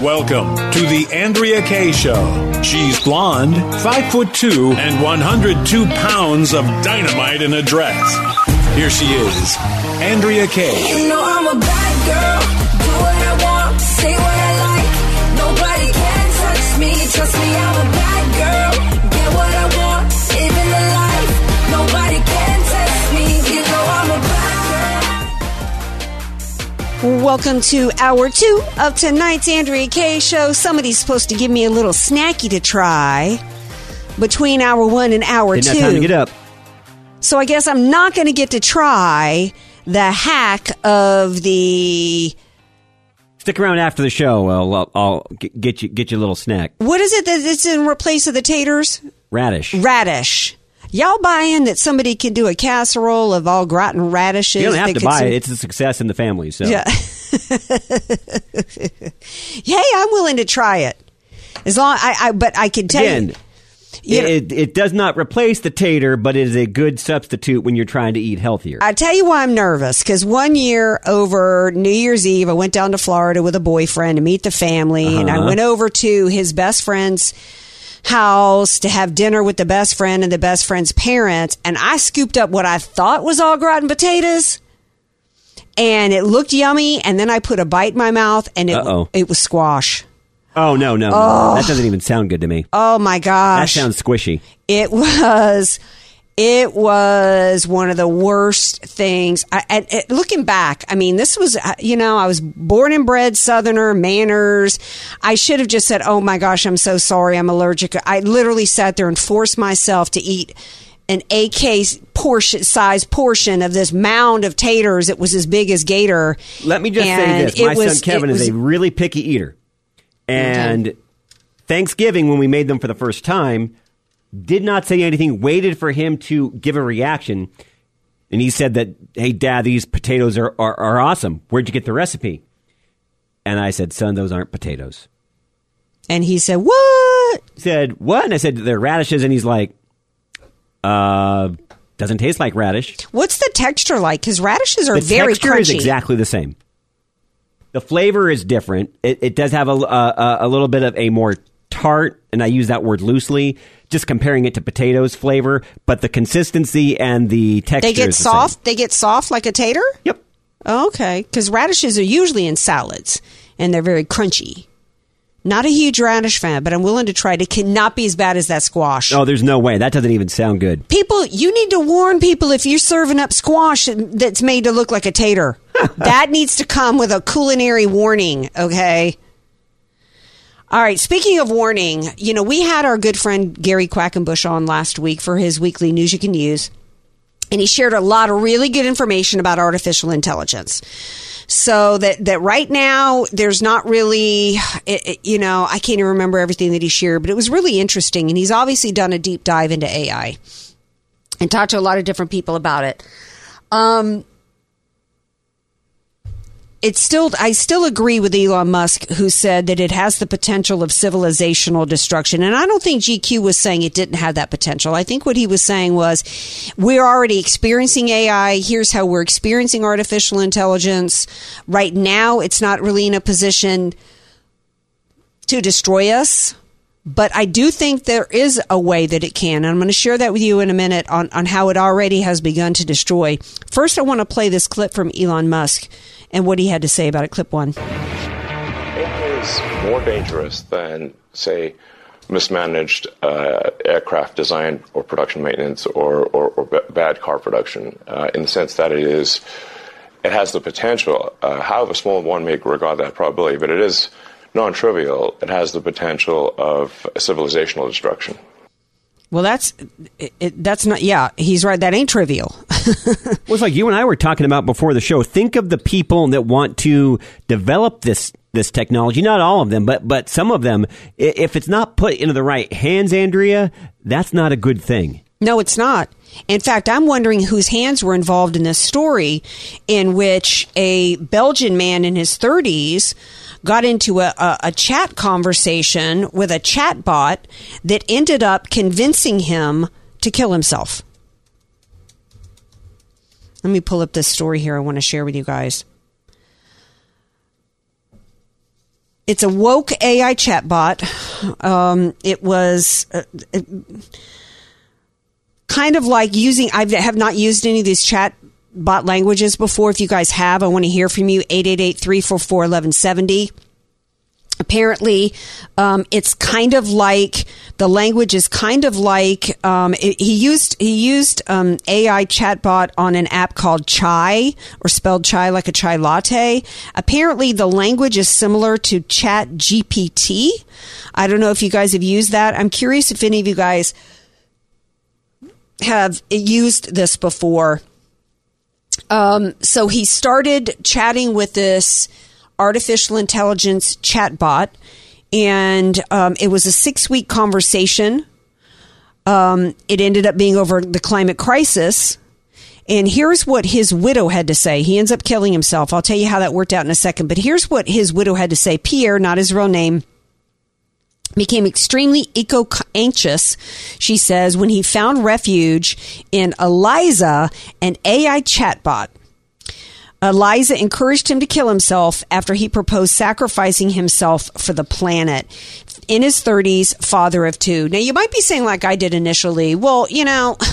Welcome to the Andrea Kaye Show. She's blonde, five foot two, and 102 pounds of dynamite in a dress. Here she is, Andrea Kaye. You know I'm a bad girl. Do what I want, say what I like. Nobody can touch me. Trust me, I'm a bad Welcome to hour two of tonight's Andrea Kaye show. Somebody's supposed to give me a little snacky to try between hour one and hour Didn't two. have time to get up. So I guess I'm not going to get to try the hack of the Stick around after the show. I'll, I'll, I'll get you get you a little snack. what is it that it's in replace of the taters? Radish. Radish. Y'all buy in that somebody can do a casserole of au gratin radishes? You don't have to buy it. It's a success in the family. So Yeah. hey, I'm willing to try it. As long I, I but I can tell again, you. know- it, it does not replace the tater, but it is a good substitute when you're trying to eat healthier. I tell you why I'm nervous because one year over New Year's Eve, I went down to Florida with a boyfriend to meet the family, and I Uh-huh. went over to his best friend's house to have dinner with the best friend and the best friend's parents, and I scooped up what I thought was au gratin potatoes. And it looked yummy, and then I put a bite in my mouth, and it Uh-oh. it was squash. oh no, no, no. that doesn't even sound good to me. Oh my gosh. that sounds squishy. It was. It was one of the worst things. I, and, and looking back, I mean, this was, uh, you know, I was born and bred Southerner, manners. I should have just said, oh my gosh, I'm so sorry, I'm allergic. I literally sat there and forced myself to eat an AK portion, size portion of this mound of taters. It was as big as Gator. Let me just say And this: my it was- son Kevin it is was- a really picky eater, and Thanksgiving when we made them for the first time, did not say anything. Waited for him to give a reaction, and he said that, "Hey, Dad, these potatoes are are, are awesome. Where'd you get the recipe?" And I said, "Son, those aren't potatoes." And he said, what? He said, "What?" And I said, "They're radishes," and he's like, "Uh." Doesn't taste like radish. What's the texture like? Because radishes are the very texture crunchy. is exactly the same. The flavor is different. It, it does have a, a, a little bit of a more tart, and I use that word loosely, just comparing it to potatoes flavor. But the consistency and the texture They get the same. soft. They get soft like a tater. Yep. Okay, because radishes are usually in salads and they're very crunchy. Not a huge radish fan, but I'm willing to try it. It cannot be as bad as that squash. Oh, there's no way. That doesn't even sound good. People, you need to warn people if you're serving up squash that's made to look like a tater. that needs to come with a culinary warning, okay? All right, speaking of warning, you know, we had our good friend Gary Quackenbush on last week for his weekly News You Can Use, and he shared a lot of really good information about artificial intelligence. So that that right now there's not really, it, it- you know, I can't even remember everything that he shared, but it was really interesting, and he's obviously done a deep dive into AI and talked to a lot of different people about it. Um, it's still I still agree with Elon Musk who said that it has the potential of civilizational destruction and I don't think GQ was saying it didn't have that potential. I think what he was saying was we're already experiencing AI, here's how we're experiencing artificial intelligence. Right now it's not really in a position to destroy us. But I do think there is a way that it can. And I'm going to share that with you in a minute on, on how it already has begun to destroy. First, I want to play this clip from Elon Musk and what he had to say about it. Clip one. It is more dangerous than, say, mismanaged uh, aircraft design or production maintenance or, or, or b- bad car production uh, in the sense that it is it has the potential, uh, however small one may regard that probability, but it is non-trivial. It has the potential of civilizational destruction. Well, that's it, it, that's not. Yeah, he's right. That ain't trivial. Well, it's like you and I were talking about before the show. Think of the people that want to develop this this technology. Not all of them, but but some of them. If it's not put into the right hands, Andrea, that's not a good thing. No, it's not. In fact, I'm wondering whose hands were involved in this story in which a Belgian man in his 30s got into a, a, a chat conversation with a chat bot that ended up convincing him to kill himself. Let me pull up this story here I want to share with you guys. It's a woke AI chatbot. Um, it was uh, it- kind of like using. I have not used any of these chat bot languages before. If you guys have, I want to hear from you. 888 344 1170 apparently um, it's kind of like the language is kind of like um, it, he used he used um, AI chatbot on an app called Chai or spelled Chai like a chai latte. Apparently, the language is similar to Chat GPT. I don't know if you guys have used that. I'm curious if any of you guys have used this before. Um, so he started chatting with this artificial intelligence chatbot, and um, it was a six week conversation. Um, it ended up being over the climate crisis. And here's what his widow had to say. He ends up killing himself. I'll tell you how that worked out in a second. But here's what his widow had to say. Pierre, not his real name, became extremely eco anxious, she says, when he found refuge in Eliza, an AI chatbot. Eliza encouraged him to kill himself after he proposed sacrificing himself for the planet. In his 30s, father of two. Now, you might be saying, like I did initially, well, you know.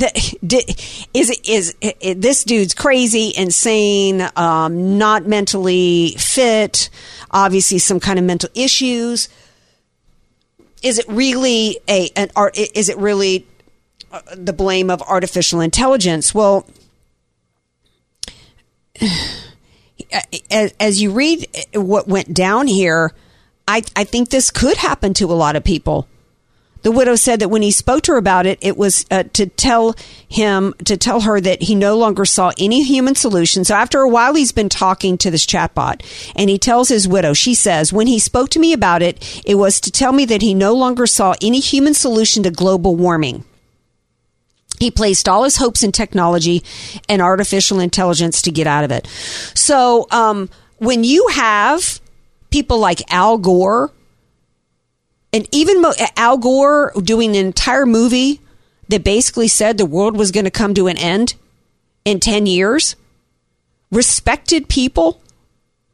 that di- is is this dude's crazy, insane, um, not mentally fit, obviously some kind of mental issues. Is it really a an art? Is it really uh, the blame of artificial intelligence? Well, as, as you read what went down here, I I think this could happen to a lot of people. The widow said that when he spoke to her about it, it was uh, to tell him to tell her that he no longer saw any human solution. So after a while, he's been talking to this chatbot, and he tells his widow. She says, "When he spoke to me about it, it was to tell me that he no longer saw any human solution to global warming." He placed all his hopes in technology and artificial intelligence to get out of it. So, um, when you have people like Al Gore and even Mo- Al Gore doing an entire movie that basically said the world was going to come to an end in 10 years, respected people,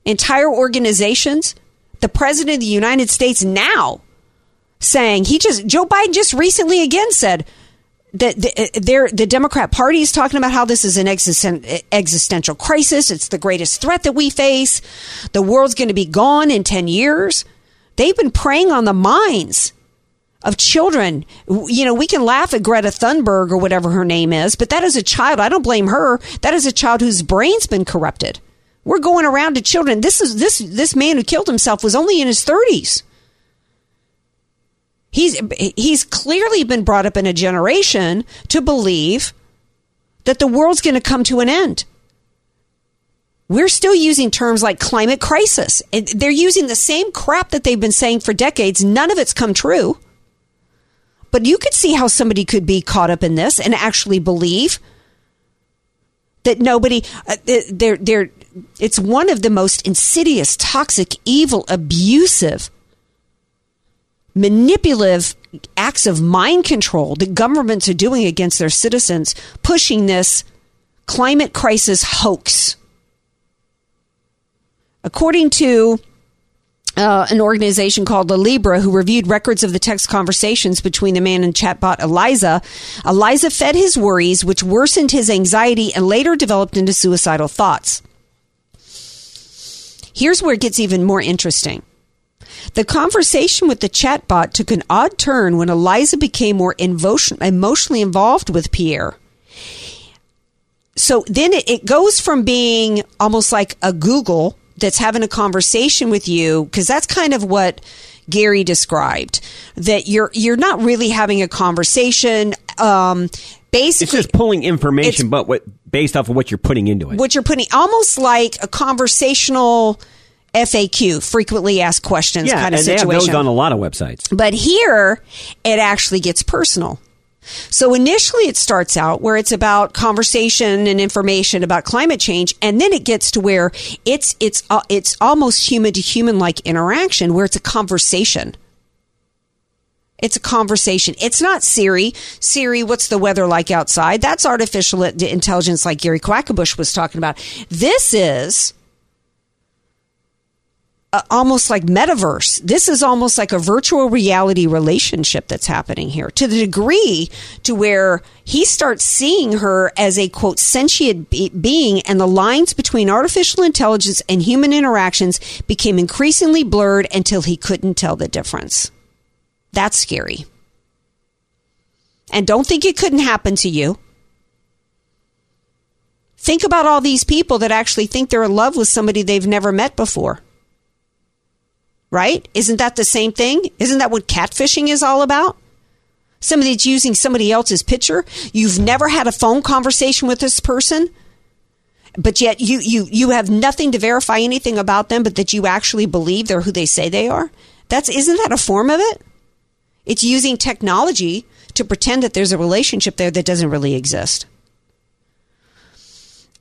entire organizations, the president of the United States now saying he just, Joe Biden just recently again said, that the, uh, the Democrat Party is talking about how this is an existen- uh, existential crisis. It's the greatest threat that we face. The world's going to be gone in 10 years. They've been preying on the minds of children. You know, we can laugh at Greta Thunberg or whatever her name is, but that is a child. I don't blame her. That is a child whose brain's been corrupted. We're going around to children. This is this this man who killed himself was only in his 30s. He's he's clearly been brought up in a generation to believe that the world's going to come to an end. We're still using terms like climate crisis. And They're using the same crap that they've been saying for decades. None of it's come true. But you could see how somebody could be caught up in this and actually believe that nobody uh, they're they're it's one of the most insidious, toxic, evil, abusive manipulative acts of mind control that governments are doing against their citizens, pushing this climate crisis hoax. According to uh, an organization called La Libre, who reviewed records of the text conversations between the man and chatbot Eliza, Eliza fed his worries, which worsened his anxiety and later developed into suicidal thoughts. Here's where it gets even more interesting. The conversation with the chatbot took an odd turn when Eliza became more emotion- emotionally involved with Pierre. So then it, it goes from being almost like a Google that's having a conversation with you, because that's kind of what Gary described. That you're you're not really having a conversation. Um, Basically, It's just pulling information, but what based off of what you're putting into it. what you're putting almost like a conversational FAQ, frequently asked questions yeah, kind of and they have situation. those on a lot of websites. But here, it actually gets personal. So initially, it starts out where it's about conversation and information about climate change, and then it gets to where it's it's uh, it's almost human to human like interaction, where it's a conversation. It's a conversation. It's not Siri. Siri, what's the weather like outside? That's artificial intelligence, like Gary Quackenbush was talking about. This is uh, almost like metaverse. This is almost like a virtual reality relationship that's happening here to the degree to where he starts seeing her as a quote sentient be- being and the lines between artificial intelligence and human interactions became increasingly blurred until he couldn't tell the difference. That's scary. And don't think it couldn't happen to you. Think about all these people that actually think they're in love with somebody they've never met before right? Isn't that the same thing? Isn't that what catfishing is all about? Somebody that's using somebody else's picture. You've never had a phone conversation with this person, but yet you you you have nothing to verify anything about them, but that you actually believe they're who they say they are. That's isn't that a form of it? It's using technology to pretend that there's a relationship there that doesn't really exist.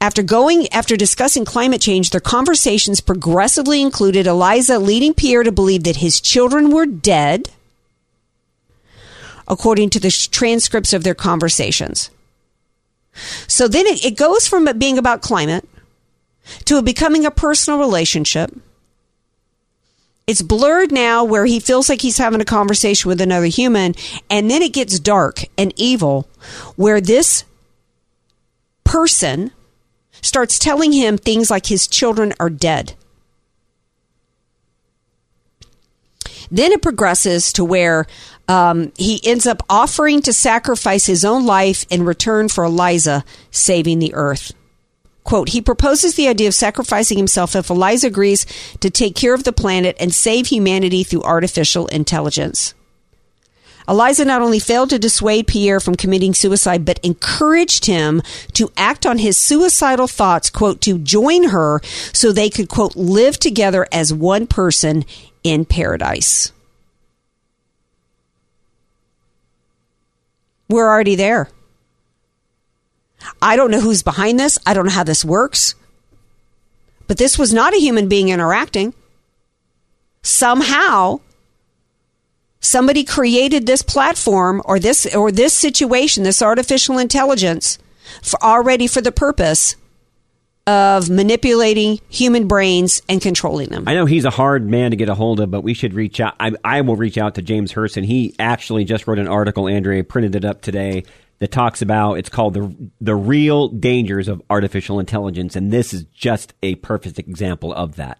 After going after discussing climate change, their conversations progressively included Eliza leading Pierre to believe that his children were dead, according to the transcripts of their conversations. So then it, it goes from it being about climate to it becoming a personal relationship. It's blurred now where he feels like he's having a conversation with another human, and then it gets dark and evil where this person starts telling him things like his children are dead. Then it progresses to where um, he ends up offering to sacrifice his own life in return for Eliza saving the earth. Quote, he proposes the idea of sacrificing himself if Eliza agrees to take care of the planet and save humanity through artificial intelligence. Eliza not only failed to dissuade Pierre from committing suicide, but encouraged him to act on his suicidal thoughts, quote, to join her so they could, quote, live together as one person in paradise. We're already there. I don't know who's behind this. I don't know how this works. But this was not a human being interacting. Somehow, somebody created this platform or this or this situation, this artificial intelligence, for already for the purpose of manipulating human brains and controlling them. I know he's a hard man to get a hold of, but we should reach out. I, I will reach out to James Hurst, and He actually just wrote an article, Andrea, printed it up today, that talks about it's called the the real dangers of artificial intelligence, and this is just a perfect example of that.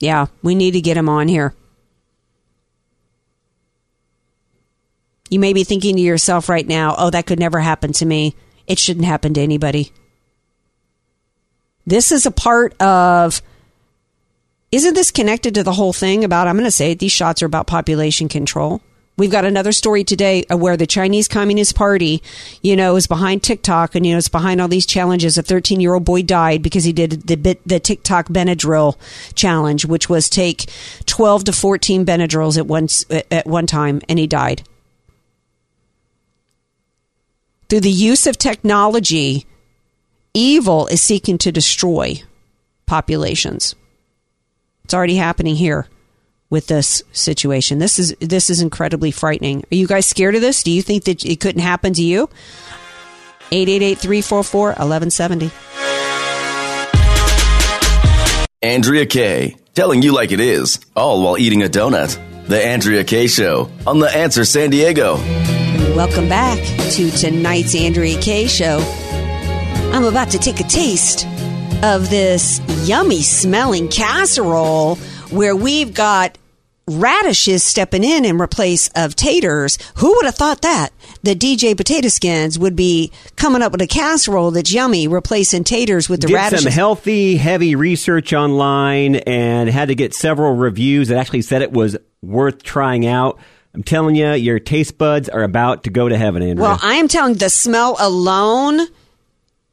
Yeah, we need to get him on here. You may be thinking to yourself right now, oh, that could never happen to me. It shouldn't happen to anybody. This is a part of. Isn't this connected to the whole thing about, I'm going to say it, these shots are about population control? We've got another story today where the Chinese Communist Party, you know, is behind TikTok and, you know, it's behind all these challenges. A 13 year old boy died because he did the, bit, the TikTok Benadryl challenge, which was take 12 to 14 Benadryls at one, at one time, and he died. Through the use of technology, evil is seeking to destroy populations. It's already happening here with this situation. This is this is incredibly frightening. Are you guys scared of this? Do you think that it couldn't happen to you? 888-344-1170. Andrea Kaye, telling you like it is, all while eating a donut. The Andrea Kaye Show on The Answer San Diego. Welcome back to tonight's Andrea Kaye show. I'm about to take a taste of this yummy smelling casserole where we've got radishes stepping in in replace of taters. Who would have thought that? The DJ Potato Skins would be coming up with a casserole that's yummy, replacing taters with the Did radishes. some healthy, heavy research online and had to get several reviews that actually said it was worth trying out. I'm telling you, your taste buds are about to go to heaven, Andrea. Well, I am telling the smell alone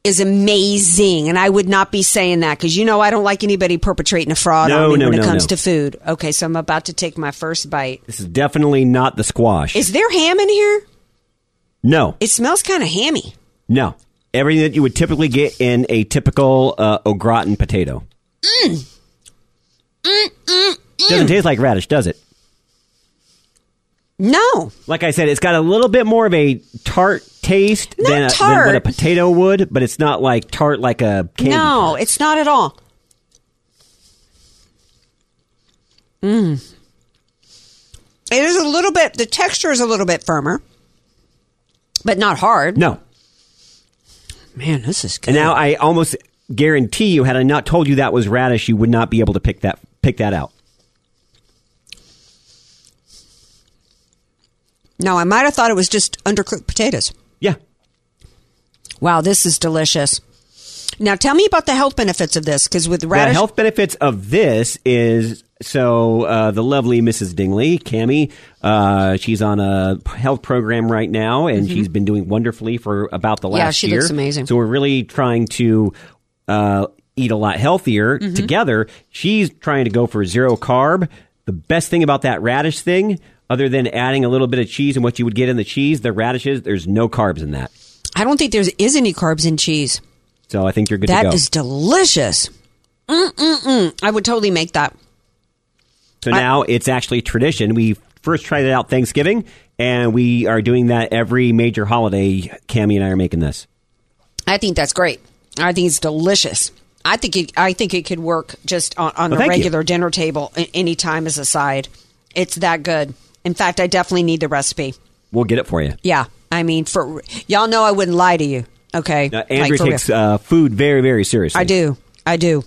is amazing. And I would not be saying that because you know I don't like anybody perpetrating a fraud No, on me no, when it comes no. to food. Okay, so I'm about to take my first bite. this is definitely not the squash. Is there ham in here? no, It smells kind of hammy. no. Everything that you would typically get in a typical uh, au gratin potato. Mm. Doesn't taste like radish, does it? No. Like I said, it's got a little bit more of a tart taste than, a, than what a potato would, but it's not like tart like a candy. No, it's not at all. Mm. It is a little bit, the texture is a little bit firmer, but not hard. No. Man, this is good. And now I almost guarantee you, had I not told you that was radish, you would not be able to pick that pick that out. No, I might have thought it was just undercooked potatoes. Yeah. Wow, this is delicious. Now, tell me about the health benefits of this, because with radish, The health benefits of this is so uh, the lovely Mrs. Dingley, Cami, uh, she's on a health program right now, and she's been doing wonderfully for about the last Mm-hmm. Yeah, she year. looks amazing. So we're really trying to uh, eat a lot healthier Mm-hmm. together. She's trying to go for zero carb. The best thing about that radish thing, other than adding a little bit of cheese and what you would get in the cheese, the radishes, there's no carbs in that. I don't think there is any carbs in cheese. So I think you're good That to go. is delicious. Mm-mm-mm. I would totally make that. So now it's actually tradition. We first tried it out Thanksgiving, and we are doing that every major holiday. Cami and I are making this. I think that's great. I think it's delicious. I think it, I think it could work just on, on Well, a thank you. regular dinner table anytime as a side. It's that good. In fact, I definitely need the recipe. We'll get it for you. Yeah, I mean, for y'all know I wouldn't lie to you. Okay, Now, Andrew real. takes uh, food very, very seriously. I do. I do.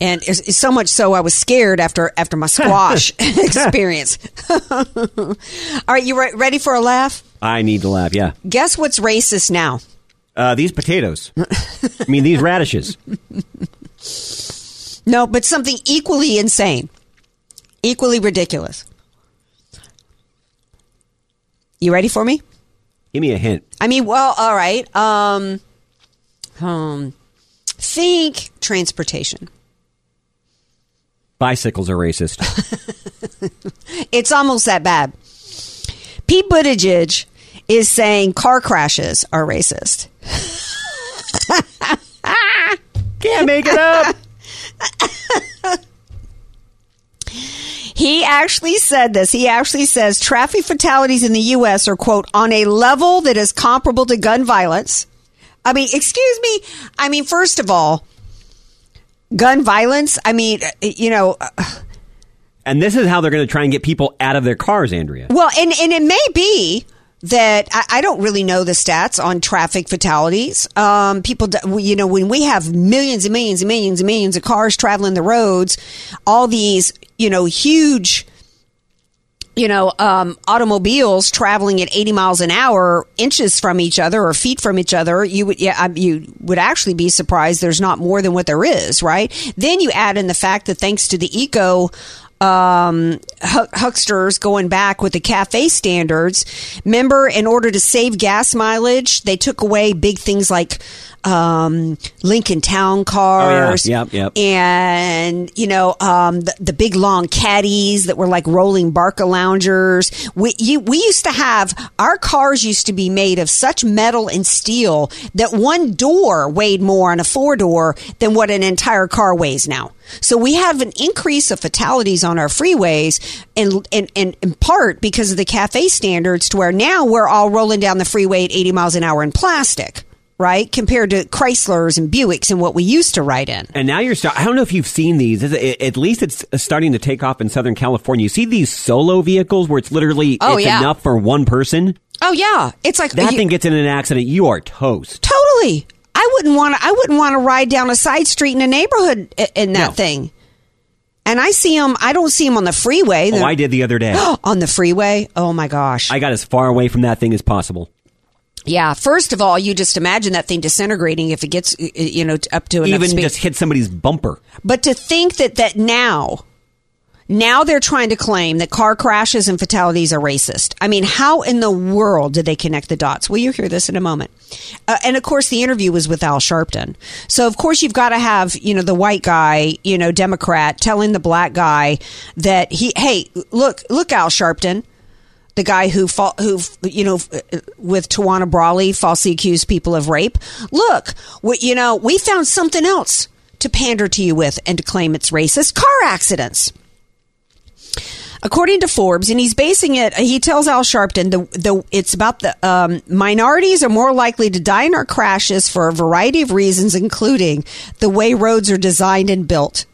And it's, it's so much so I was scared after after my squash experience. All right, you re- ready for a laugh? I need to laugh. Yeah. Guess what's racist now? Uh, these potatoes. I mean, these radishes. No, but something equally insane, equally ridiculous. You ready for me? Give me a hint. I mean, well, all right. Um, um, think transportation. Bicycles are racist. It's almost that bad. Pete Buttigieg is saying car crashes are racist. Can't make it up. He actually said this. He actually says traffic fatalities in the U.S. are, quote, on a level that is comparable to gun violence. I mean, excuse me. I mean, first of all, gun violence, I mean, you know, uh, And this is how they're going to try and get people out of their cars, Andrea. well, and, and it may be that I, I don't really know the stats on traffic fatalities. Um, people, you know, when we have millions and millions and millions and millions of cars traveling the roads, all these, you know, huge, you know, um, automobiles traveling at 80 miles an hour, inches from each other or feet from each other, you would, yeah, you would actually be surprised there's not more than what there is, right? Then you add in the fact that thanks to the eco, um, hucksters going back with the cafe standards. Remember, in order to save gas mileage, they took away big things like um, Lincoln Town cars. Yep, yep. And, you know, um, the, the big long caddies that were like rolling Barca loungers. We, you, we used to have, our cars used to be made of such metal and steel that one door weighed more on a four door than what an entire car weighs now. So we have an increase of fatalities on our freeways in, in, in, in part because of the cafe standards to where now we're all rolling down the freeway at 80 miles an hour in plastic, right? Compared to Chryslers and Buicks and what we used to ride in. And now you're. Start- I don't know if you've seen these. It- At least it's uh, starting to take off in Southern California. You see these solo vehicles where it's literally Oh, it's yeah. enough for one person. Oh yeah, it's like That you- thing gets in an accident, you are toast. totally. I wouldn't want to. I wouldn't want to ride down a side street in a neighborhood in that No. thing. And I see them. I don't see them on the freeway. Oh, I did the other day. on the freeway. Oh my gosh. I got as far away from that thing as possible. Yeah. First of all, you just imagine that thing disintegrating if it gets you know up to enough Even speed. just hit somebody's bumper. But to think that that now Now they're trying to claim that car crashes and fatalities are racist. I mean, how in the world did they connect the dots? Well, you hear this in a moment. Uh, and of course, the interview was with Al Sharpton. So of course, you've got to have you know the white guy, you know, Democrat, telling the black guy that he, hey, look, look, Al Sharpton, the guy who who you know with Tawana Brawley falsely accused people of rape. Look, we, you know, we found something else to pander to you with and to claim it's racist: car accidents. According to Forbes, and he's basing it, he tells Al Sharpton the, the it's about the um, minorities are more likely to die in our crashes for a variety of reasons, including the way roads are designed and built.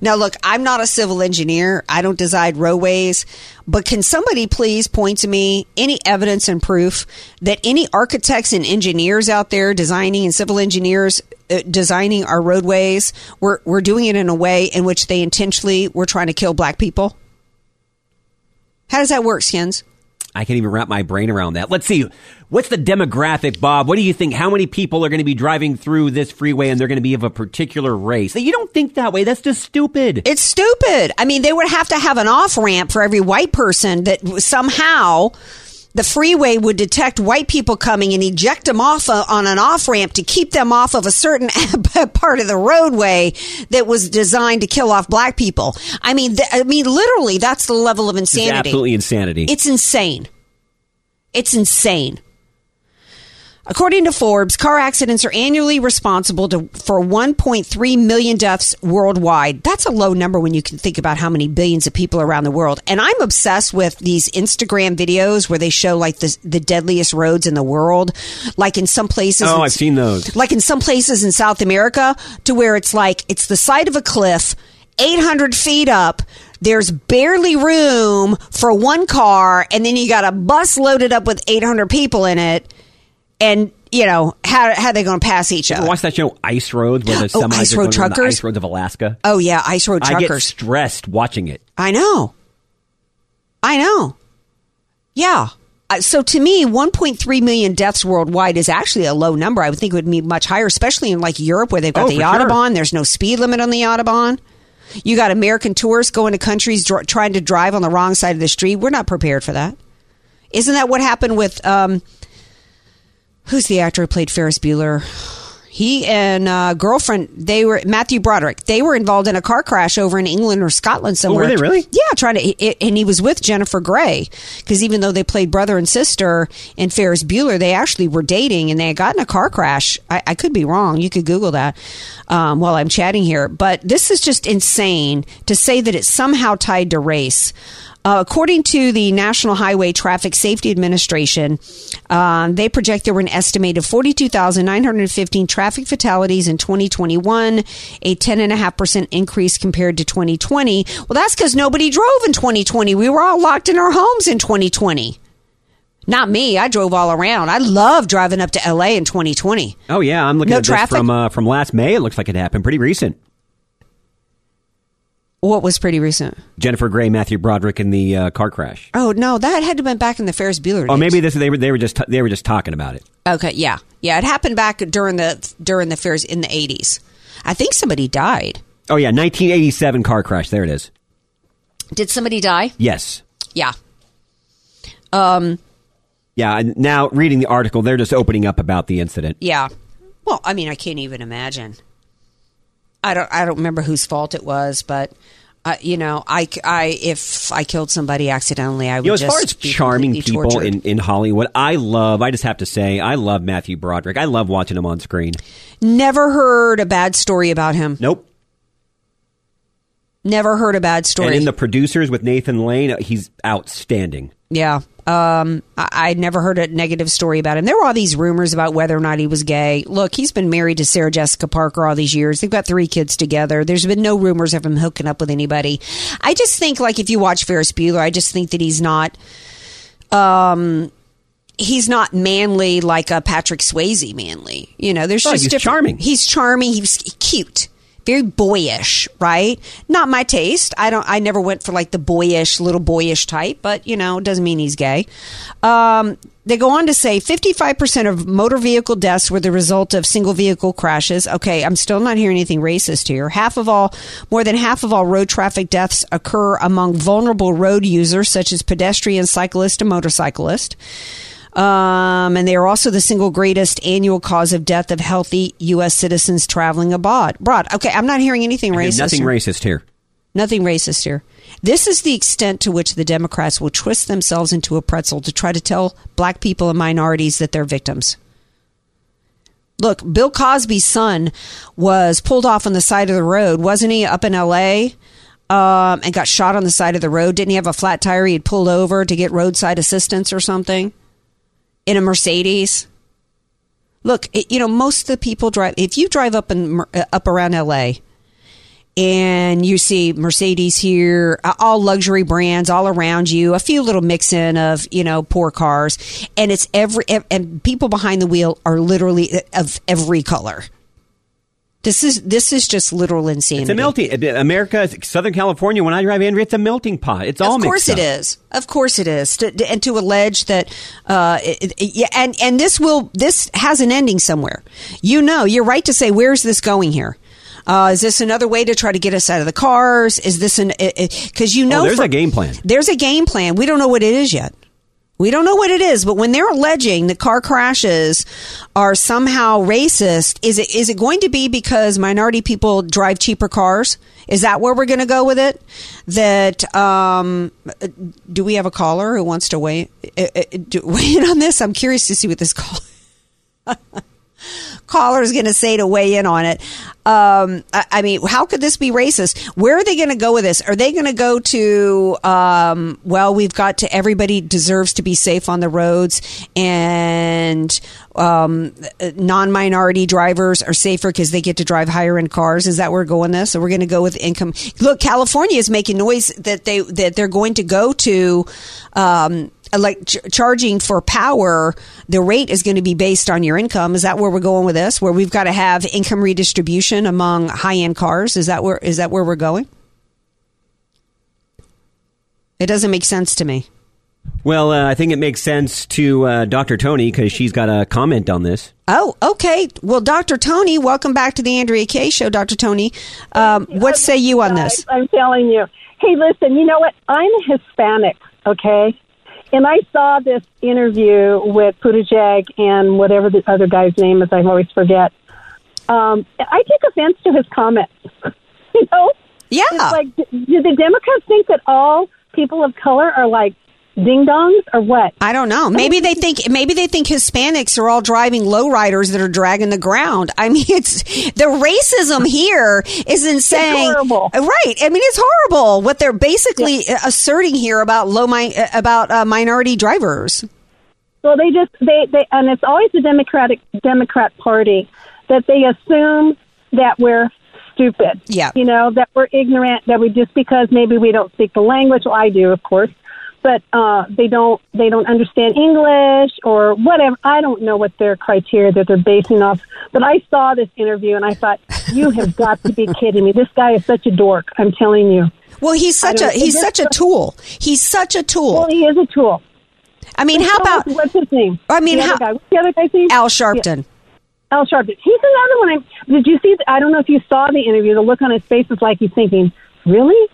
Now, look, I'm not a civil engineer. I don't design roadways, but can somebody please point to me any evidence and proof that any architects and engineers out there designing and civil engineers uh, designing our roadways were, were doing it in a way in which they intentionally were trying to kill black people? How does that work, Skins? I can't even wrap my brain around that. Let's see. What's the demographic, Bob? What do you think? How many people are going to be driving through this freeway and they're going to be of a particular race? You don't think that way. That's just stupid. It's stupid. I mean, they would have to have an off ramp for every white person that somehow the freeway would detect white people coming and eject them off a, on an off ramp to keep them off of a certain part of the roadway that was designed to kill off black people. I mean, th- I mean, literally, that's the level of It's insanity. absolutely insanity. It's insane. It's insane. According to Forbes, car accidents are annually responsible to, for 1.3 million deaths worldwide. That's a low number when you can think about how many billions of people around the world. And I'm obsessed with these Instagram videos where they show like the, the deadliest roads in the world. Like in some places. oh, I've seen those. like in some places in South America, to where it's like it's the side of a cliff, 800 feet up. There's barely room for one car, and then you got a bus loaded up with 800 people in it. And, you know, how, how are they going to pass each other? Watch that show, Ice Roads, where the Oh, semis Ice are Road going around the Truckers? ice roads of Alaska. Oh, yeah, ice road truckers. I get stressed watching it. I know. I know. Yeah. Uh, So to me, 1.3 million deaths worldwide is actually a low number. I would think it would be much higher, especially in like Europe where they've got Oh, the for sure. Autobahn. There's no speed limit on the Autobahn. You got American tourists going to countries dr- trying to drive on the wrong side of the street. We're not prepared for that. Isn't that what happened with um, who's the actor who played Ferris Bueller? He and uh, girlfriend, they were Matthew Broderick. They were involved in a car crash over in England or Scotland somewhere. Oh, were they really? Yeah, trying to, it, and he was with Jennifer Grey because even though they played brother and sister in Ferris Bueller, they actually were dating and they had gotten a car crash. I, I could be wrong. You could Google that um, while I'm chatting here. But this is just insane to say that it's somehow tied to race. Uh, according to the National Highway Traffic Safety Administration, um, they project there were an estimated 42,915 traffic fatalities in 2021, a 10.5% increase compared to 2020. Well, that's because nobody drove in 2020. We were all locked in our homes in 2020. Not me. I drove all around. I love driving up to LA in 2020. Oh yeah, I'm looking No at this traffic? from uh, from last May. It looks like it happened pretty recent. What was pretty recent? Jennifer Grey, Matthew Broderick in the uh, car crash. Oh no, that had to have been back in the Ferris Bueller. Oh, days. maybe this they were they were just they were just talking about it. Okay, yeah, yeah. It happened back during the during the Ferris in the eighties. I think somebody died. Oh yeah, 1987 car crash. There it is. Did somebody die? Yes. Yeah. Um. Yeah. and Now reading the article, they're just opening up about the incident. Yeah. Well, I mean, I can't even imagine. I don't. I don't remember whose fault it was, but. Uh, you know, I, I, if I killed somebody accidentally, I would You know, as far as be charming people tortured. in, in Hollywood, I love. I just have to say, I love Matthew Broderick. I love watching him on screen. Never heard a bad story about him. Nope. Never heard a bad story. And in the producers with Nathan Lane, uh, he's outstanding. Yeah. Um, I, I never heard a negative story about him. There were all these rumors about whether or not he was gay. Look, he's been married to Sarah Jessica Parker all these years. They've got three kids together. There's been no rumors of him hooking up with anybody. I just think, like, if you watch Ferris Bueller, I just think that he's not, um, he's not manly like a Patrick Swayze manly. You know, there's Oh, just he's different- charming. He's charming. He's cute. Very boyish, right? Not my taste. I don't. I never went for like the boyish, little boyish type, but you know, doesn't mean he's gay. Um, they go on to say 55% of motor vehicle deaths were the result of single vehicle crashes. Okay, I'm still not hearing anything racist here. Half of all, more than half of all road traffic deaths occur among vulnerable road users such as pedestrians, cyclists, and motorcyclists. Um, and they are also the single greatest annual cause of death of healthy U.S. citizens traveling abroad. Abroad. Okay, I'm not hearing anything racist. Nothing racist here. Nothing racist here. This is the extent to which the Democrats will twist themselves into a pretzel to try to tell black people and minorities that they're victims. Look, Bill Cosby's son was pulled off on the side of the road, wasn't he, up in L.A. Um, and got shot on the side of the road? Didn't he have a flat tire? He had pulled over to get roadside assistance or something in a Mercedes. Look, it, you know, most of the people drive. If you drive up Mer- uh, up around L.A and you see Mercedes here, all luxury brands all around you, a few little mix in of, you know, poor cars. And it's every, and people behind the wheel are literally of every color. This is, this is just literal insanity. It's a melting. America, Southern California. When I drive Andrea, it's a melting pot. It's all of course it is. Of course it is. To, and to allege that, uh, it, it- yeah, and and this will this has an ending somewhere. You know, you're right to say where's this going here. Uh, is this another way to try to get us out of the cars? Is this an because you know Oh, there's for- a game plan. There's a game plan. We don't know what it is yet. We don't know what it is, but when they're alleging that car crashes are somehow racist, is it is it going to be because minority people drive cheaper cars? Is that where we're going to go with it? That um, do we have a caller who wants to weigh uh, uh, weigh in on this? I'm curious to see what this call caller is going to say to weigh in on it. Um, I, I mean, how could this be racist? Where are they going to go with this? Are they going to go to, um, well, we've got to, everybody deserves to be safe on the roads and, um, non minority drivers are safer because they get to drive higher end cars. Is that where we're going this? So we're going to go with income. Look, California is making noise that they, that they're going to go to, um, like ch- charging for power, the rate is going to be based on your income. Is that where we're going with this? Where we've got to have income redistribution among high end cars? Is that where is that where we're going? It doesn't make sense to me. Well, uh, I think it makes sense to uh, Dr. Tony because she's got a comment on this. Oh, okay. Well, Dr. Tony, welcome back to the Andrea Kaye Show, Dr. Tony. Um, what say you on this? I'm telling you. Hey, listen, you know what? I'm Hispanic, okay? And I saw this interview with Buttigieg and whatever the other guy's name is, I always forget. Um, I take offense to his comments. you know? Yeah. It's like, do the Democrats think that all people of color are like ding dongs or what? I don't know. Maybe they think maybe they think Hispanics are all driving lowriders that are dragging the ground. I mean, it's the racism here is insane. horrible. right? I mean, it's horrible what they're basically asserting here about low mi- about uh, minority drivers. Well, they just they they and it's always the Democratic Democrat Party that they assume that we're stupid. Yeah. You know that we're ignorant. That we just because maybe we don't speak the language. Well, I do, of course, but uh, they don't they don't understand English or whatever. I don't know what their criteria that they're basing off. But I saw this interview and I thought, you have got to be kidding me. This guy is such a dork. I'm telling you. Well, he's such a he's such a tool. He's such a tool. Well, he is a tool. I mean, how about what's his name? I mean, the how- guy. What's the other guy's name? Al Sharpton? Al Sharpton. He's another one. I, did you see? I don't know if you saw the interview. The look on his face is like he's thinking, "Really?"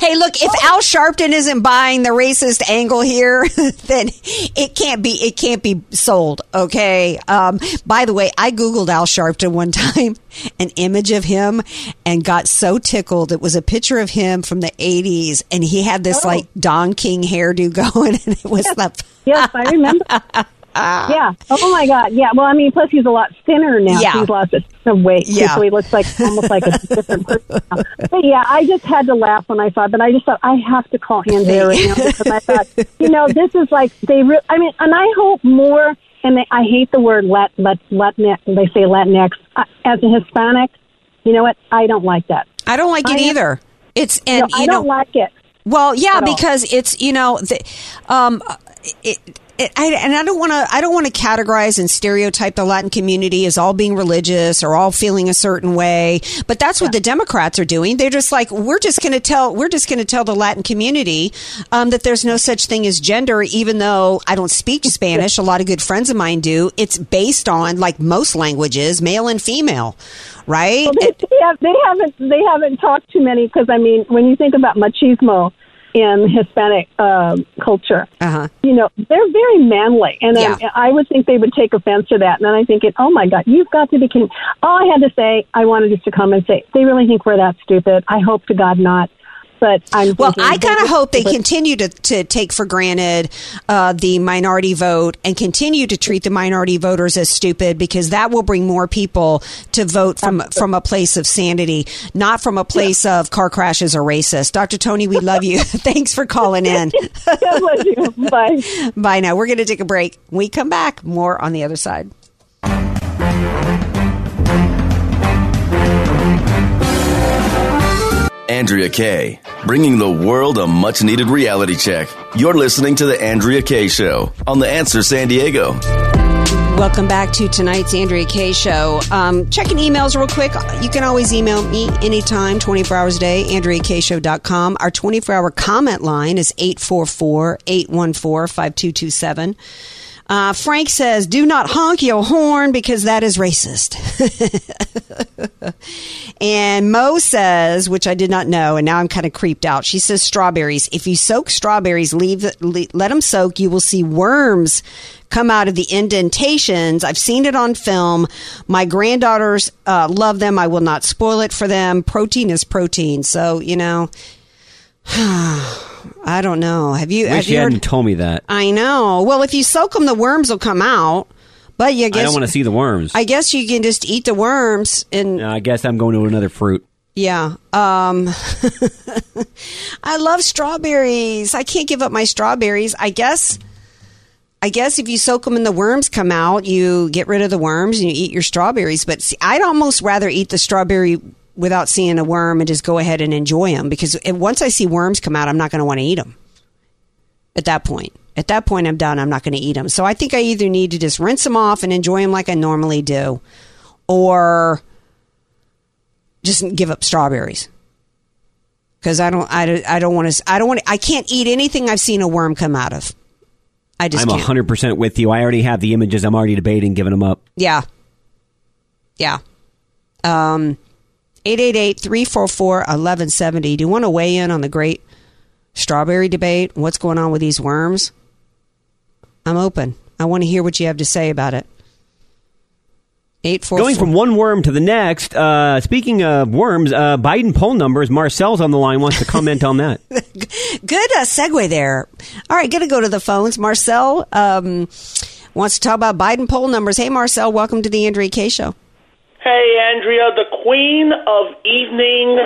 Hey, look, if Al Sharpton isn't buying the racist angle here, then it can't be it can't be sold, okay? Um, by the way, I googled Al Sharpton one time, an image of him and got so tickled. It was a picture of him from the 80s and he had this Oh. like Don King hairdo going and it was the Yes, I remember. Yeah. Oh my God. Yeah. Well, I mean, plus he's a lot thinner now. Yeah. He's lost a ton of weight. Yeah. So he looks like almost like a different person. Now. But yeah, I just had to laugh when I saw it. But I just thought I have to call Andrea right now because I thought, you know, this is like they. Re- I mean, and I hope more. And they, I hate the word let let Latinx. They say Latinx uh, as a Hispanic. You know what? I don't like that. I don't like it either. It's and no, you I know don't like it. Well, yeah, at all. because it's you know, the, um, it, it, I, and I don't want to. I don't want to categorize and stereotype the Latin community as all being religious or all feeling a certain way. But that's what the Democrats are doing. They're just like we're just going to tell. We're just going to tell the Latin community um, that there's no such thing as gender. Even though I don't speak Spanish, a lot of good friends of mine do. It's based on like most languages, male and female, right? Well, they, they, have, they haven't they haven't talked too many because I mean when you think about machismo in Hispanic uh, culture, uh-huh. you know they're very manly, and Yeah. I, I would think they would take offense to that. And then I think, it, oh my God, you've got to be kidding! All I had to say, I wanted just to come and say, they really think we're that stupid. I hope to God not. But I'm Well, I kind of hope they continue to, to take for granted uh, the minority vote and continue to treat the minority voters as stupid because that will bring more people to vote from from a place of sanity, not from a place of car crashes or racist. Dr. Tony, we love you. Thanks for calling in. God bless you. Bye. Bye now. We're going to take a break. When we come back, more on the other side. Andrea Kaye, bringing the world a much needed reality check. You're listening to The Andrea Kaye Show on The Answer San Diego. Welcome back to tonight's Andrea Kaye Show. Um, checking emails real quick. You can always email me anytime, 24 hours a day, AndreaKayeShow.com. Our 24 hour comment line is 844 814 5227. Uh, Frank says, do not honk your horn because that is racist. and Mo says, which I did not know, and now I'm kind of creeped out. She says, strawberries. If you soak strawberries, leave, le- let them soak. You will see worms come out of the indentations. I've seen it on film. My granddaughters uh, love them. I will not spoil it for them. Protein is protein. So, you know, I don't know. Have you, have Wish you you hadn't told me that. I know. Well, if you soak them, the worms will come out. But you I don't want to see the worms. I guess you can just eat the worms and I guess I'm going to another fruit. yeah. Um I love strawberries. I can't give up my strawberries. I guess I guess if you soak them and the worms come out, you get rid of the worms and you eat your strawberries. But see, I'd almost rather eat the strawberry without seeing a worm and just go ahead and enjoy them because once I see worms come out, I'm not going to want to eat them. At that point, at that point, I'm done. I'm not going to eat them. So I think I either need to just rinse them off and enjoy them like I normally do, or just give up strawberries because I don't, I, don't- I don't want to, I don't want, to, I can't eat anything I've seen a worm come out of. I just I'm can't. 100% with you. I already have the images. I'm already debating giving them up. Yeah. Yeah. Um, 888-344-1170. Do you want to weigh in on the great strawberry debate? What's going on with these worms? I'm open. I want to hear what you have to say about it. 844 Going from one worm to the next, uh, speaking of worms, uh, Biden poll numbers, Marcel's on the line, wants to comment on that. Good uh, segue there. All right, gonna go to the phones. Marcel um, wants to talk about Biden poll numbers. Hey, Marcel, welcome to the Andrea Kaye Show. Hey, Andrea, the queen of evening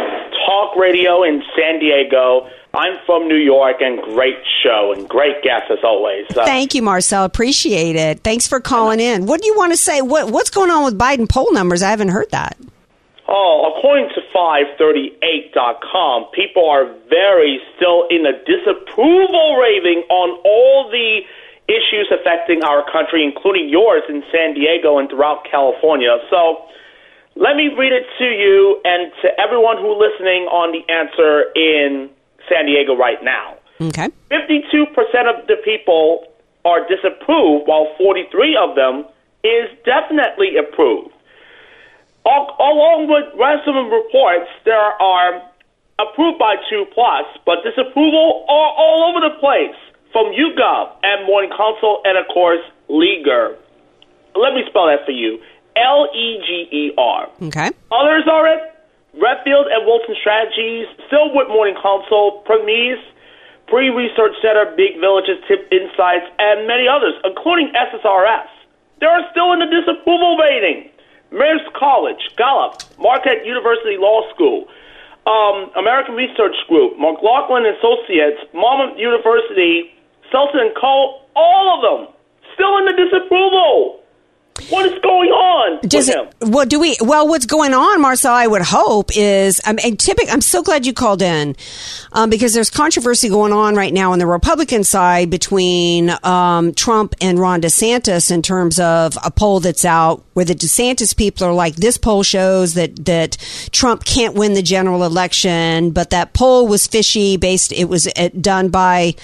talk radio in San Diego. I'm from New York, and great show and great guest as always. Uh, Thank you, Marcel. Appreciate it. Thanks for calling in. What do you want to say? What What's going on with Biden poll numbers? I haven't heard that. Oh, according to 538.com, people are very still in a disapproval raving on all the issues affecting our country, including yours in San Diego and throughout California. So let me read it to you and to everyone who's listening on the answer in San Diego right now. Okay. 52% of the people are disapproved, while 43 of them is definitely approved. Al- along with rest of the reports, there are approved by 2 plus, but disapproval are all over the place from YouGov and Morning Consult and, of course, Leger. Let me spell that for you. L E G E R. Okay. Others are it. Redfield and Wilson Strategies, with Morning Consult, Premise, Pre Research Center, Big Villages, TIPP Insights, and many others, including SSRS. They are still in the disapproval rating. Marist College, Gallup, Marquette University Law School, um, American Research Group, McLaughlin Associates, Monmouth University, Selton and Co., all of them still in the disapproval. What is going on Does it, well, do we? Well, what's going on, Marcel? I would hope is, um, and typic, I'm so glad you called in um, because there's controversy going on right now on the Republican side between um, Trump and Ron DeSantis in terms of a poll that's out where the DeSantis people are like, this poll shows that that Trump can't win the general election, but that poll was fishy. Based, it was uh, done by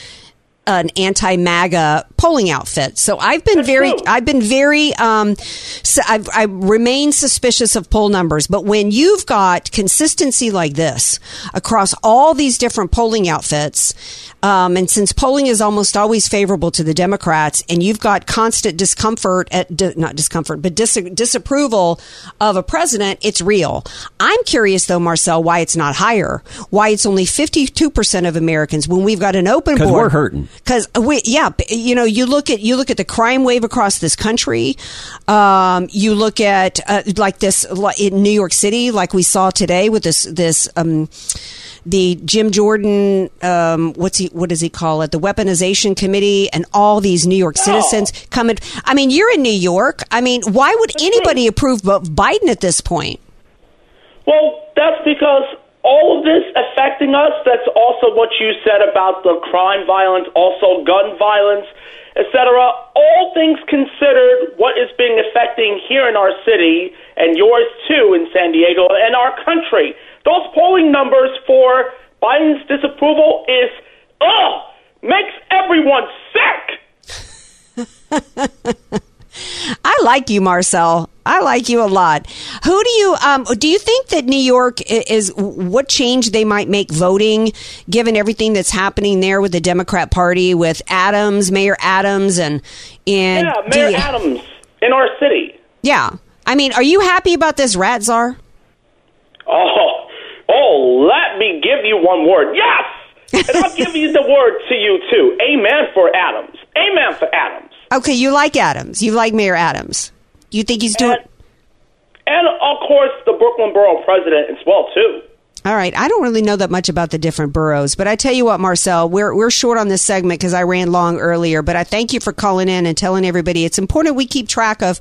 an anti-MAGA polling outfit. So I've been very, I've been very, um, so I've, I remain suspicious of poll numbers. But when you've got consistency like this across all these different polling outfits, um, and since polling is almost always favorable to the Democrats, and you've got constant discomfort at di- not discomfort, but dis- disapproval of a president, it's real. I'm curious though, Marcel, why it's not higher. Why it's only 52 percent of Americans when we've got an open board. we're hurting. Because we, yeah, you know, you look at you look at the crime wave across this country. Um, you look at uh, like this in New York City, like we saw today with this this um, the Jim Jordan, um, what's he, what does he call it? The weaponization committee and all these New York citizens coming. I mean, you're in New York. I mean, why would anybody approve of Biden at this point? Well, that's because all of this affecting us, that's also what you said about the crime violence, also gun violence, etc. All things considered, what is being affecting here in our city and yours too in San Diego and our country. Those polling numbers for Biden's disapproval is, ugh, makes everyone sick. I like you, Marcel. I like you a lot. Who do you um, do you think that New York is what change they might make voting, given everything that's happening there with the Democrat Party, with Adams, Mayor Adams, and and yeah, Mayor you- Adams in our city. yeah. I mean, are you happy about this rat czar? Oh, oh, let me give you one word. Yes! And I'll give you the word to you, too. Amen for Adams. Amen for Adams. Okay, you like Adams. You like Mayor Adams. You think he's doing? And, of course, the Brooklyn Borough president as well, too. All right, I don't really know that much about the different boroughs, but I tell you what, Marcel, we're we're short on this segment because I ran long earlier. But I thank you for calling in and telling everybody it's important we keep track of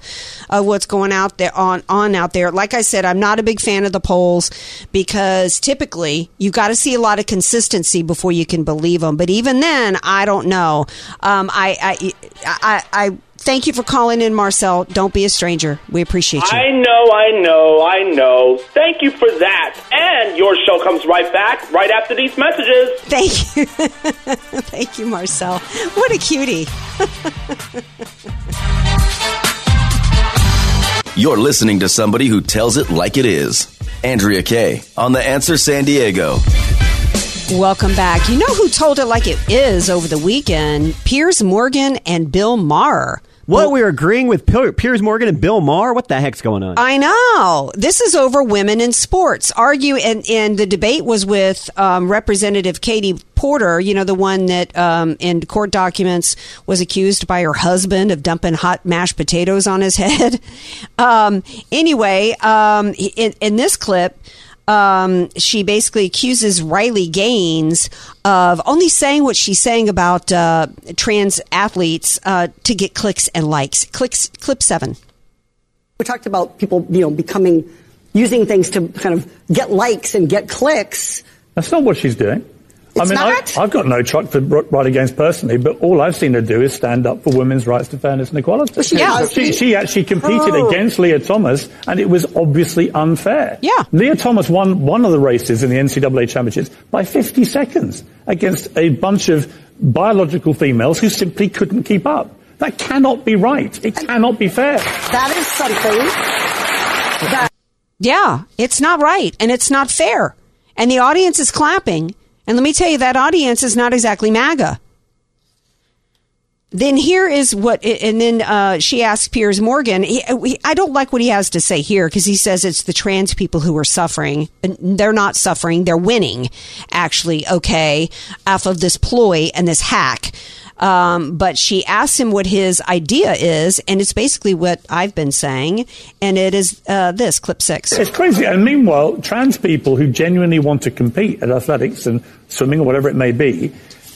of what's going out there on on out there. Like I said, I'm not a big fan of the polls because typically you got to see a lot of consistency before you can believe them. But even then, I don't know. Um, I, I I I thank you for calling in, Marcel. Don't be a stranger. We appreciate you. I know, I know, I know. Thank you for that. And your show comes right back right after these messages. Thank you. Thank you, Marcel. What a cutie. You're listening to somebody who tells it like it is. Andrea Kaye on The Answer San Diego. Welcome back. You know who told it like it is over the weekend? Piers Morgan and Bill Maher. What we're agreeing with Piers Morgan and Bill Maher? What the heck's going on? I know. This is over women in sports. Argue and, and the debate was with um, Representative Katie Porter, you know, the one that um, in court documents was accused by her husband of dumping hot mashed potatoes on his head. um, anyway, um, in, in this clip, um, she basically accuses Riley Gaines of only saying what she's saying about uh, trans athletes uh, to get clicks and likes. Clicks, clip seven. We talked about people, you know, becoming using things to kind of get likes and get clicks. That's not what she's doing. I mean, not? I, I've got no truck to r- ride against personally, but all I've seen her do is stand up for women's rights to fairness and equality. she Yeah. has. she, she actually competed Oh. against Lia Thomas, and it was obviously unfair. Yeah. Lia Thomas won one of the races in the NCAA championships by 50 seconds against a bunch of biological females who simply couldn't keep up. That cannot be right. It cannot be fair. That is something that Yeah, it's not right and it's not fair. And the audience is clapping. And let me tell you, that audience is not exactly MAGA. Then here is what, and then uh, she asks Piers Morgan. He, he- I don't like what he has to say here because he says it's the trans people who are suffering. They're not suffering; they're winning, actually. Okay, off of this ploy and this hack. Um, but she asks him what his idea is, and it's basically what I've been saying, and it is uh, this clip six. It's crazy. And meanwhile, trans people who genuinely want to compete at athletics and swimming or whatever it may be,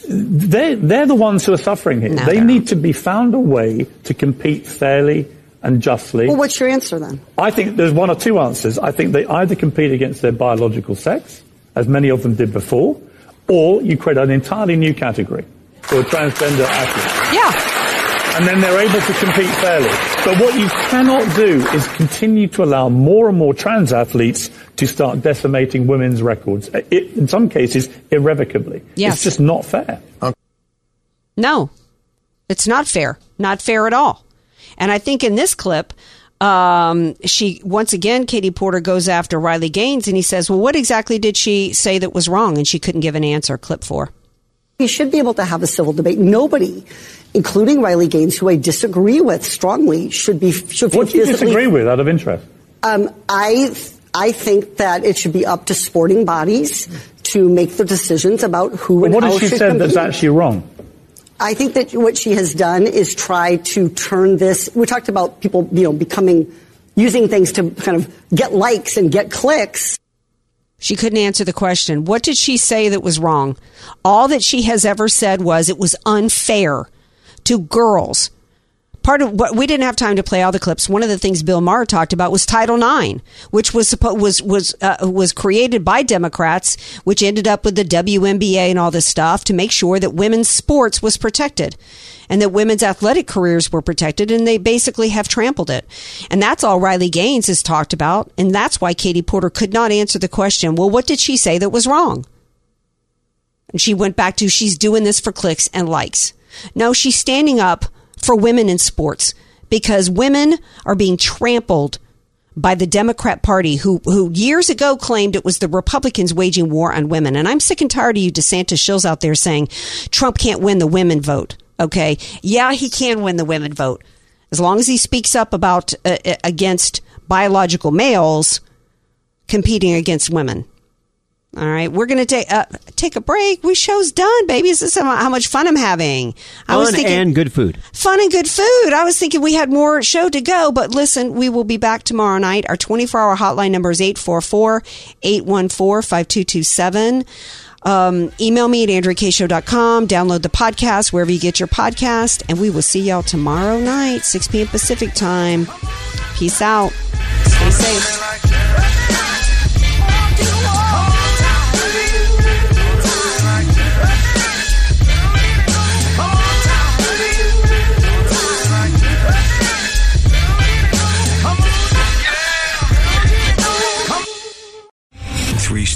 they're, they're the ones who are suffering here. No, they they're need to be found a way to compete fairly and justly. Well, what's your answer then? I think there's one or two answers. I think they either compete against their biological sex, as many of them did before, or you create an entirely new category for transgender athletes. Yeah. And then they're able to compete fairly. But what you cannot do is continue to allow more and more trans athletes to start decimating women's records, it, in some cases, irrevocably. Yes. It's just not fair. No, it's not fair. Not fair at all. And I think in this clip, um, she once again, Katie Porter goes after Riley Gaines and he says, Well, what exactly did she say that was wrong? And she couldn't give an answer. Clip four. You should be able to have a civil debate. Nobody, including Riley Gaines, who I disagree with strongly, should be should What do you disagree with out of interest? Um, I I think that it should be up to sporting bodies to make the decisions about who But and what how has she said compete. that's actually wrong? I think that what she has done is try to turn this. We talked about people, you know, becoming using things to kind of get likes and get clicks. She couldn't answer the question. What did she say that was wrong? All that she has ever said was it was unfair to girls. Part of what we didn't have time to play all the clips. One of the things Bill Maher talked about was Title IX, which was was was uh, was created by Democrats, which ended up with the WNBA and all this stuff to make sure that women's sports was protected, and that women's athletic careers were protected, and they basically have trampled it. And that's all Riley Gaines has talked about, and that's why Katie Porter could not answer the question. Well, what did she say that was wrong? And she went back to she's doing this for clicks and likes. No, she's standing up for women in sports because women are being trampled by the Democrat Party, who who years ago claimed it was the Republicans waging war on women. And I'm sick and tired of you DeSantis shills out there saying Trump can't win the women vote. Okay, yeah, he can win the women vote as long as he speaks up about uh, uh, against biological males competing against women. All right, we're gonna take uh, take a break. We show's done, baby. This is how how much fun I'm having. I was Fun thinking and good food. fun and good food. I was thinking we had more show to go, but listen, we will be back tomorrow night. Our 24 hour hotline number is 844 814 5227. Um, email me at andreakayeshow.com. Download the podcast wherever you get your podcast, and we will see y'all tomorrow night, 6 p.m. Pacific time. Peace out. Stay safe.